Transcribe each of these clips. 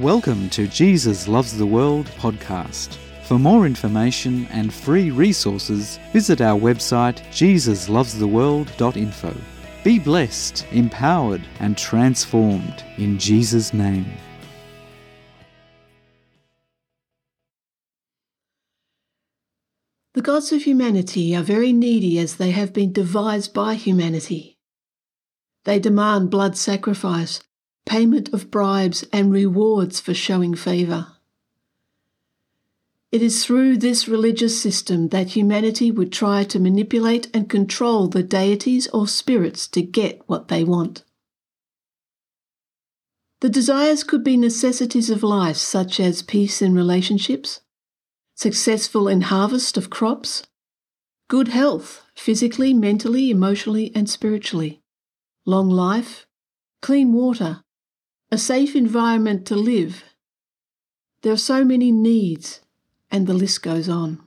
Welcome to Jesus Loves the World podcast. For more information and free resources, visit our website jesuslovestheworld.info. Be blessed, empowered, and transformed in Jesus' name. The gods of humanity are very needy as they have been devised by humanity. They demand blood sacrifice, payment of bribes, and rewards for showing favour. It is through this religious system that humanity would try to manipulate and control the deities or spirits to get what they want. The desires could be necessities of life, such as peace in relationships, successful in harvest of crops, good health, physically, mentally, emotionally, and spiritually, long life, clean water, a safe environment to live. There are so many needs, and the list goes on.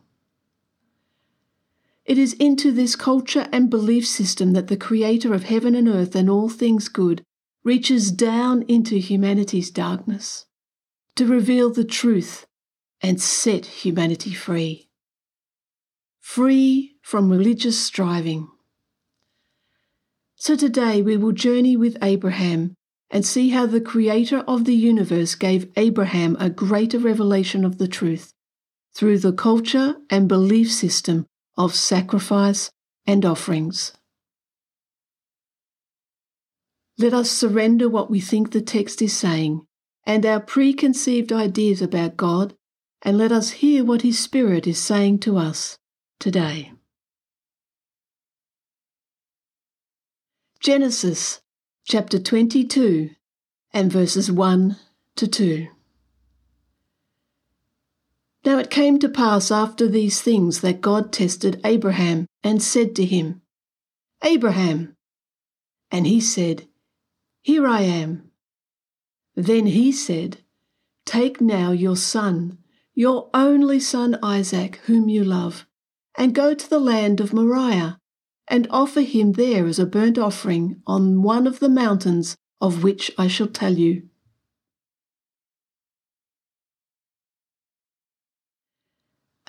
It is into this culture and belief system that the Creator of heaven and earth and all things good reaches down into humanity's darkness to reveal the truth and set humanity free. Free from religious striving. So today we will journey with Abraham and see how the Creator of the universe gave Abraham a greater revelation of the truth through the culture and belief system of sacrifice and offerings. Let us surrender what we think the text is saying and our preconceived ideas about God and let us hear what His Spirit is saying to us today. Genesis chapter 22 and verses 1 to 2. Now it came to pass after these things that God tested Abraham and said to him, Abraham. And he said, Here I am. Then he said, Take now your son your only son Isaac, whom you love, and go to the land of Moriah, and offer him there as a burnt offering on one of the mountains of which I shall tell you.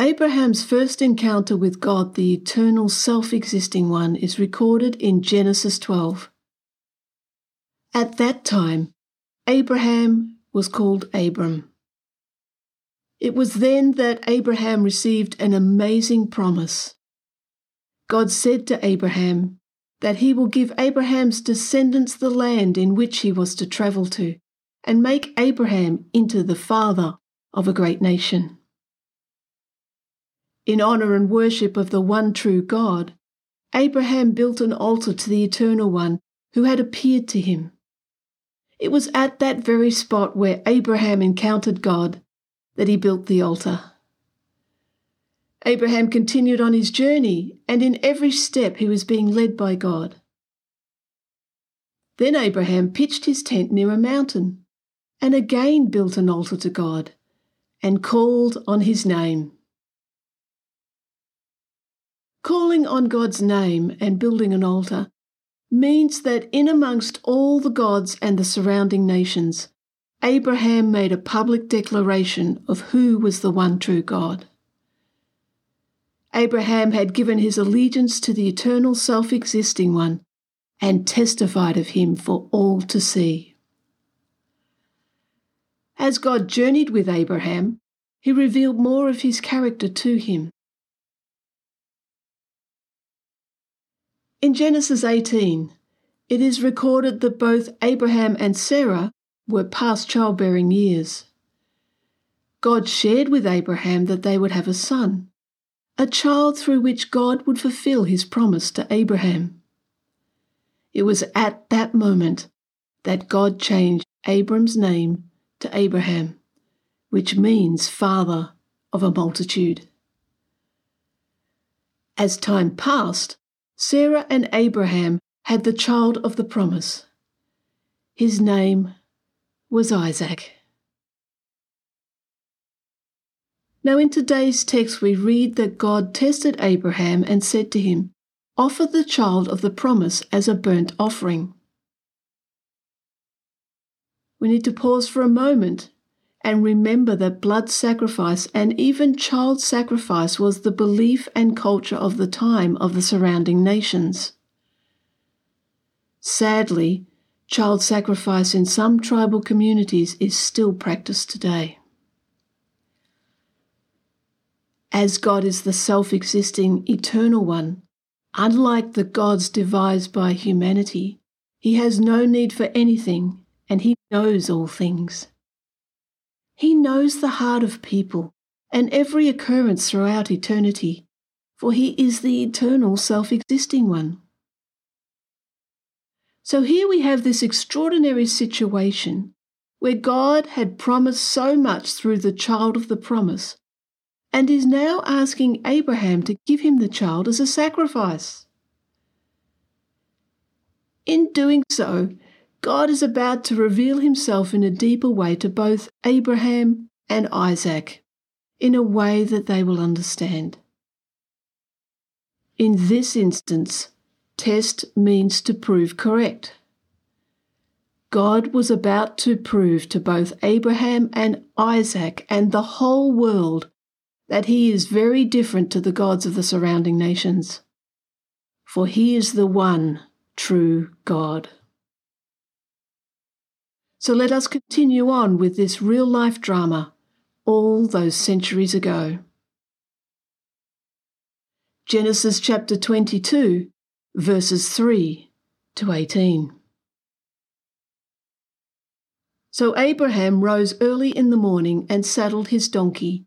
Abraham's first encounter with God, the eternal self existing one, is recorded in Genesis 12. At that time, Abraham was called Abram. It was then that Abraham received an amazing promise. God said to Abraham that he will give Abraham's descendants the land in which he was to travel to, and make Abraham into the father of a great nation. In honour and worship of the one true God, Abraham built an altar to the Eternal One who had appeared to him. It was at that very spot where Abraham encountered God that he built the altar. Abraham continued on his journey, and in every step he was being led by God. Then Abraham pitched his tent near a mountain, and again built an altar to God, and called on his name. Calling on God's name and building an altar means that in amongst all the gods and the surrounding nations, Abraham made a public declaration of who was the one true God. Abraham had given his allegiance to the eternal self existing one and testified of him for all to see. As God journeyed with Abraham, he revealed more of his character to him. In Genesis 18, it is recorded that both Abraham and Sarah were past childbearing years. God shared with Abraham that they would have a son, a child through which God would fulfill his promise to Abraham. It was at that moment that God changed Abram's name to Abraham, which means father of a multitude. As time passed, Sarah and Abraham had the child of the promise. His name was Isaac. Now, in today's text, we read that God tested Abraham and said to him, Offer the child of the promise as a burnt offering. We need to pause for a moment and remember that blood sacrifice and even child sacrifice was the belief and culture of the time of the surrounding nations. Sadly, child sacrifice in some tribal communities is still practiced today. As God is the self existing, eternal one, unlike the gods devised by humanity, he has no need for anything and he knows all things. He knows the heart of people and every occurrence throughout eternity, for He is the eternal self existing one. So here we have this extraordinary situation where God had promised so much through the child of the promise and is now asking Abraham to give him the child as a sacrifice. In doing so, God is about to reveal himself in a deeper way to both Abraham and Isaac, in a way that they will understand. In this instance, test means to prove correct. God was about to prove to both Abraham and Isaac and the whole world that he is very different to the gods of the surrounding nations. For he is the one true God. So let us continue on with this real life drama all those centuries ago. Genesis chapter 22, verses 3 to 18. So Abraham rose early in the morning and saddled his donkey,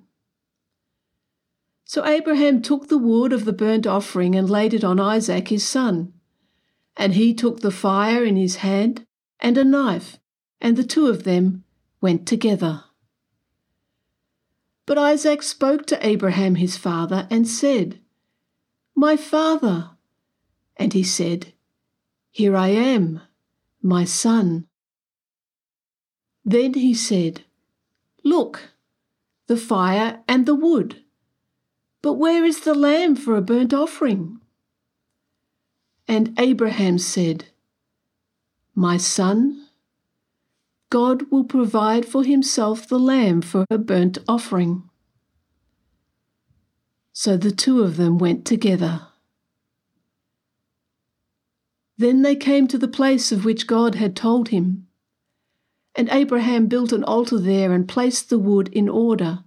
So Abraham took the wood of the burnt offering and laid it on Isaac his son. And he took the fire in his hand and a knife, and the two of them went together. But Isaac spoke to Abraham his father and said, My father. And he said, Here I am, my son. Then he said, Look, the fire and the wood. But where is the lamb for a burnt offering? And Abraham said, My son, God will provide for himself the lamb for a burnt offering. So the two of them went together. Then they came to the place of which God had told him. And Abraham built an altar there and placed the wood in order.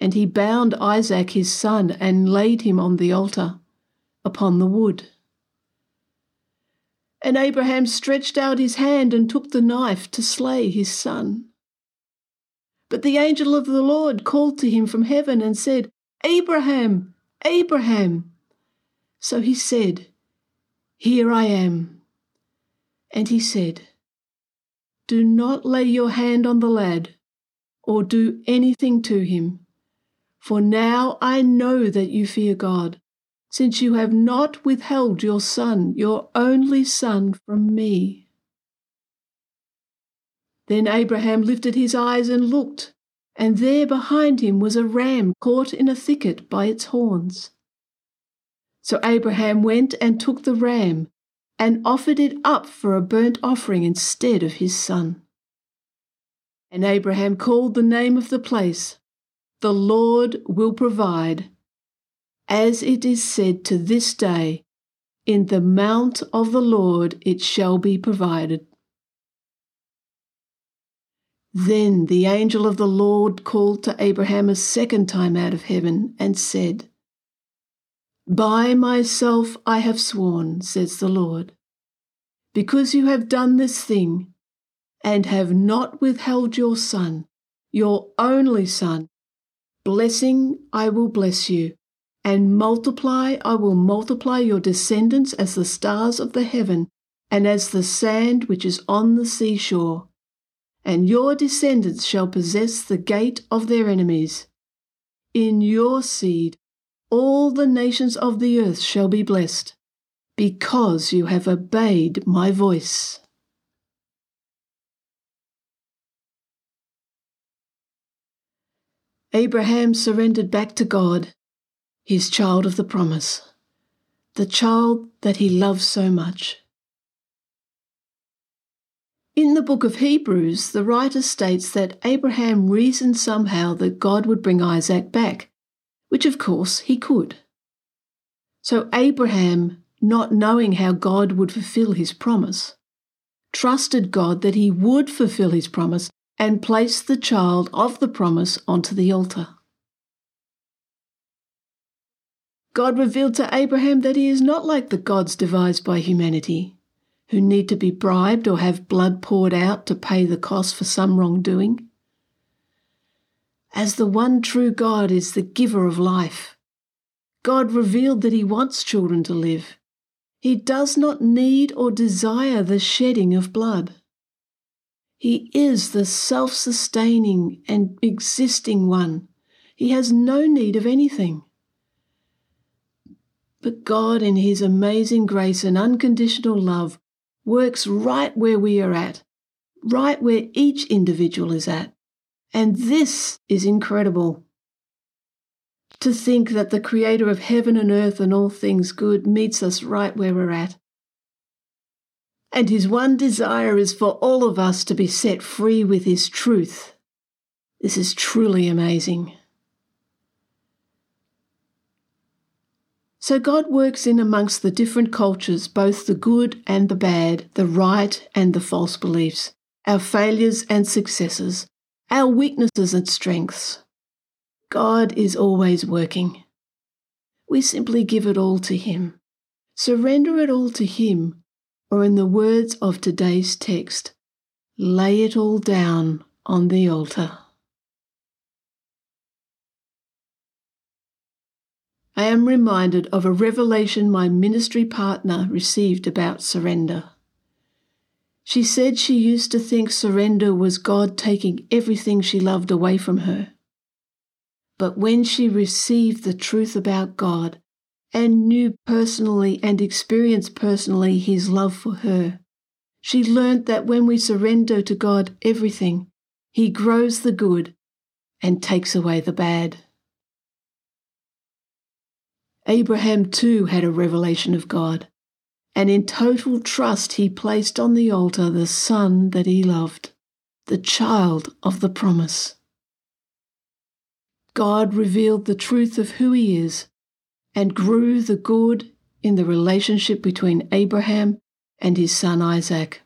And he bound Isaac his son and laid him on the altar, upon the wood. And Abraham stretched out his hand and took the knife to slay his son. But the angel of the Lord called to him from heaven and said, Abraham, Abraham. So he said, Here I am. And he said, Do not lay your hand on the lad, or do anything to him, for now I know that you fear God since you have not withheld your son, your only son, from me. Then Abraham lifted his eyes and looked, and there behind him was a ram caught in a thicket by its horns. So Abraham went and took the ram and offered it up for a burnt offering instead of his son. And Abraham called the name of the place, The Lord will provide as it is said to this day, In the mount of the Lord it shall be provided. Then the angel of the Lord called to Abraham a second time out of heaven and said, By myself I have sworn, says the Lord, because you have done this thing and have not withheld your son, your only son, blessing I will bless you and multiply, I will multiply your descendants as the stars of the heaven and as the sand which is on the seashore. and your descendants shall possess the gate of their enemies. In your seed all the nations of the earth shall be blessed, because you have obeyed my voice. Abraham surrendered back to God, his child of the promise, the child that he loves so much. In the book of Hebrews, the writer states that Abraham reasoned somehow that God would bring Isaac back, which of course he could. So Abraham, not knowing how God would fulfill his promise, trusted God that he would fulfill his promise and placed the child of the promise onto the altar. God revealed to Abraham that he is not like the gods devised by humanity, who need to be bribed or have blood poured out to pay the cost for some wrongdoing. As the one true God is the giver of life, God revealed that He wants children to live. He does not need or desire the shedding of blood. He is the self sustaining and existing one. He has no need of anything. But God, in His amazing grace and unconditional love, works right where we are at, right where each individual is at. And this is incredible. To think that the Creator of heaven and earth and all things good meets us right where we're at. And His one desire is for all of us to be set free with His truth. This is truly amazing. So God works in amongst the different cultures, both the good and the bad, the right and the false beliefs, our failures and successes, our weaknesses and strengths. God is always working. We simply give it all to Him. Surrender it all to Him, or in the words of today's text, lay it all down on the altar. I am reminded of a revelation my ministry partner received about surrender. She said she used to think surrender was God taking everything she loved away from her. But when she received the truth about God and knew personally and experienced personally His love for her, she learnt that when we surrender to God everything, He grows the good and takes away the bad. Abraham too had a revelation of God, and in total trust he placed on the altar the son that he loved, the child of the promise. God revealed the truth of who he is and grew the good in the relationship between Abraham and his son Isaac.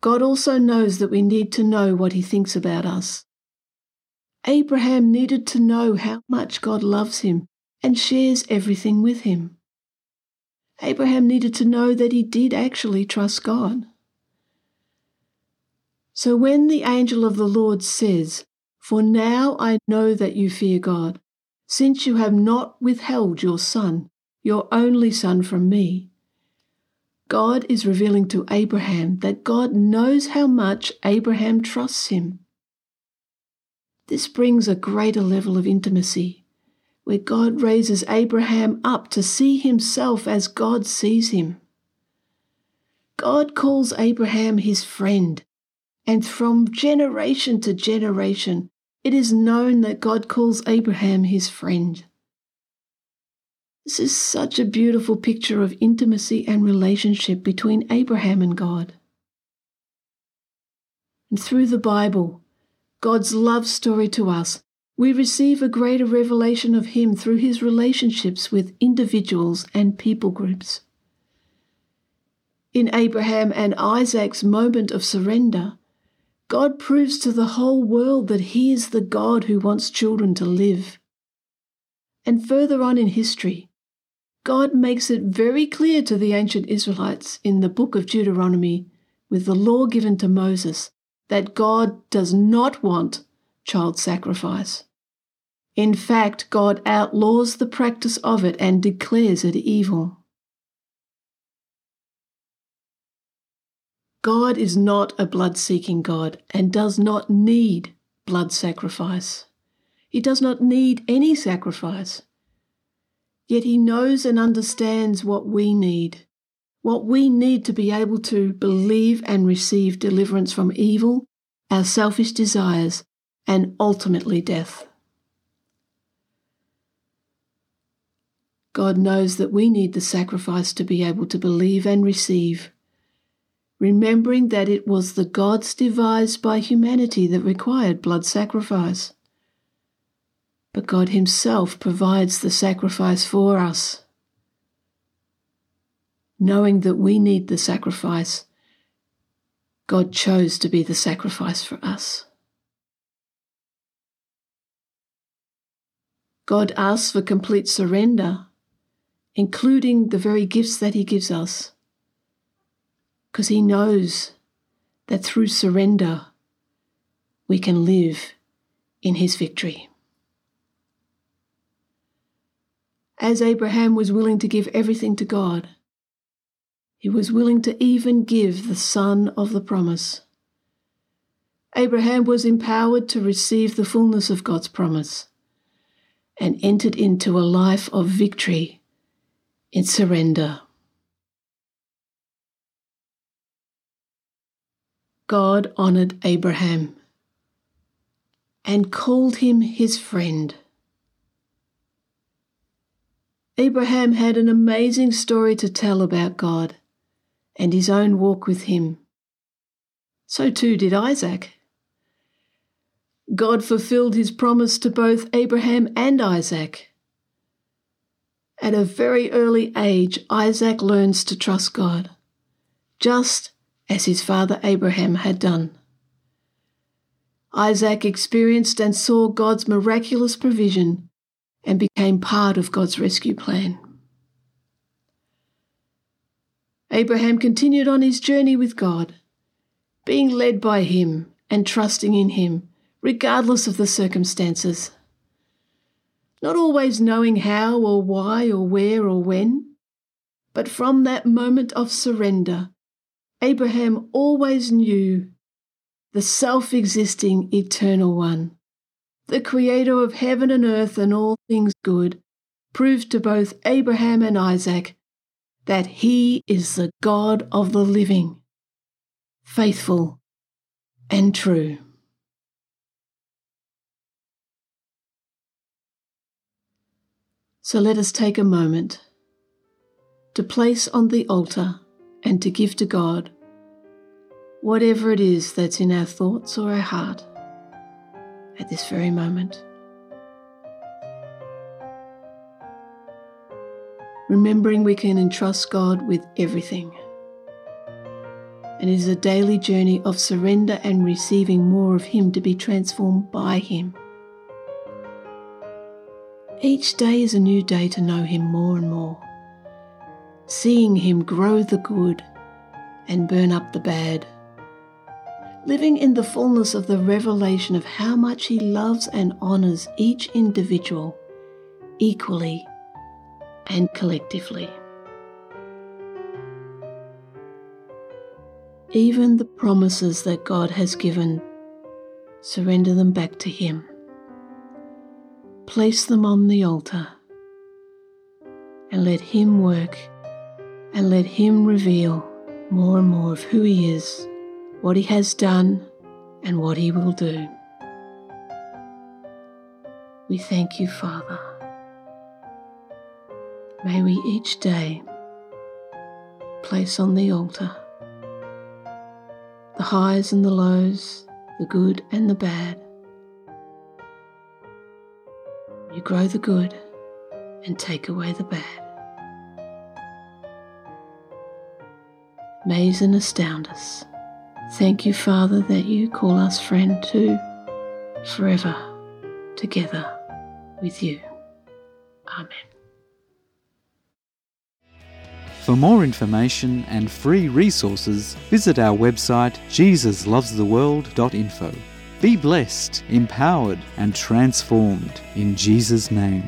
God also knows that we need to know what he thinks about us. Abraham needed to know how much God loves him and shares everything with him. Abraham needed to know that he did actually trust God. So when the angel of the Lord says, For now I know that you fear God, since you have not withheld your son, your only son, from me, God is revealing to Abraham that God knows how much Abraham trusts him. This brings a greater level of intimacy, where God raises Abraham up to see himself as God sees him. God calls Abraham his friend, and from generation to generation, it is known that God calls Abraham his friend. This is such a beautiful picture of intimacy and relationship between Abraham and God. And through the Bible, God's love story to us, we receive a greater revelation of Him through His relationships with individuals and people groups. In Abraham and Isaac's moment of surrender, God proves to the whole world that He is the God who wants children to live. And further on in history, God makes it very clear to the ancient Israelites in the book of Deuteronomy, with the law given to Moses, that God does not want child sacrifice. In fact, God outlaws the practice of it and declares it evil. God is not a blood seeking God and does not need blood sacrifice. He does not need any sacrifice. Yet He knows and understands what we need, what we need to be able to believe and receive deliverance from evil, our selfish desires, and ultimately death. God knows that we need the sacrifice to be able to believe and receive remembering that it was the gods devised by humanity that required blood sacrifice. But God Himself provides the sacrifice for us. Knowing that we need the sacrifice, God chose to be the sacrifice for us. God asks for complete surrender, including the very gifts that He gives us because He knows that through surrender we can live in His victory. As Abraham was willing to give everything to God, he was willing to even give the son of the promise. Abraham was empowered to receive the fullness of God's promise and entered into a life of victory in surrender. God honored Abraham and called him his friend. Abraham had an amazing story to tell about God and his own walk with him. So too did Isaac. God fulfilled his promise to both Abraham and Isaac. At a very early age, Isaac learns to trust God, just as his father Abraham had done. Isaac experienced and saw God's miraculous provision and became part of God's rescue plan. Abraham continued on his journey with God, being led by him and trusting in him, regardless of the circumstances. Not always knowing how or why or where or when, but from that moment of surrender, Abraham always knew the self existing eternal one, the creator of heaven and earth and all things good, proved to both Abraham and Isaac that he is the God of the living, faithful and true. So let us take a moment to place on the altar and to give to God whatever it is that's in our thoughts or our heart at this very moment. Remembering we can entrust God with everything. And it is a daily journey of surrender and receiving more of Him to be transformed by Him. Each day is a new day to know Him more and more, seeing Him grow the good and burn up the bad living in the fullness of the revelation of how much He loves and honours each individual equally and collectively. Even the promises that God has given, surrender them back to Him. Place them on the altar and let Him work and let Him reveal more and more of who He is what He has done, and what He will do. We thank you, Father. May we each day place on the altar the highs and the lows, the good and the bad. You grow the good and take away the bad. Maze and astound us. Thank you, Father, that you call us friend too, forever together with you. Amen. For more information and free resources, visit our website jesuslovestheworld.info. Be blessed, empowered, and transformed in Jesus' name.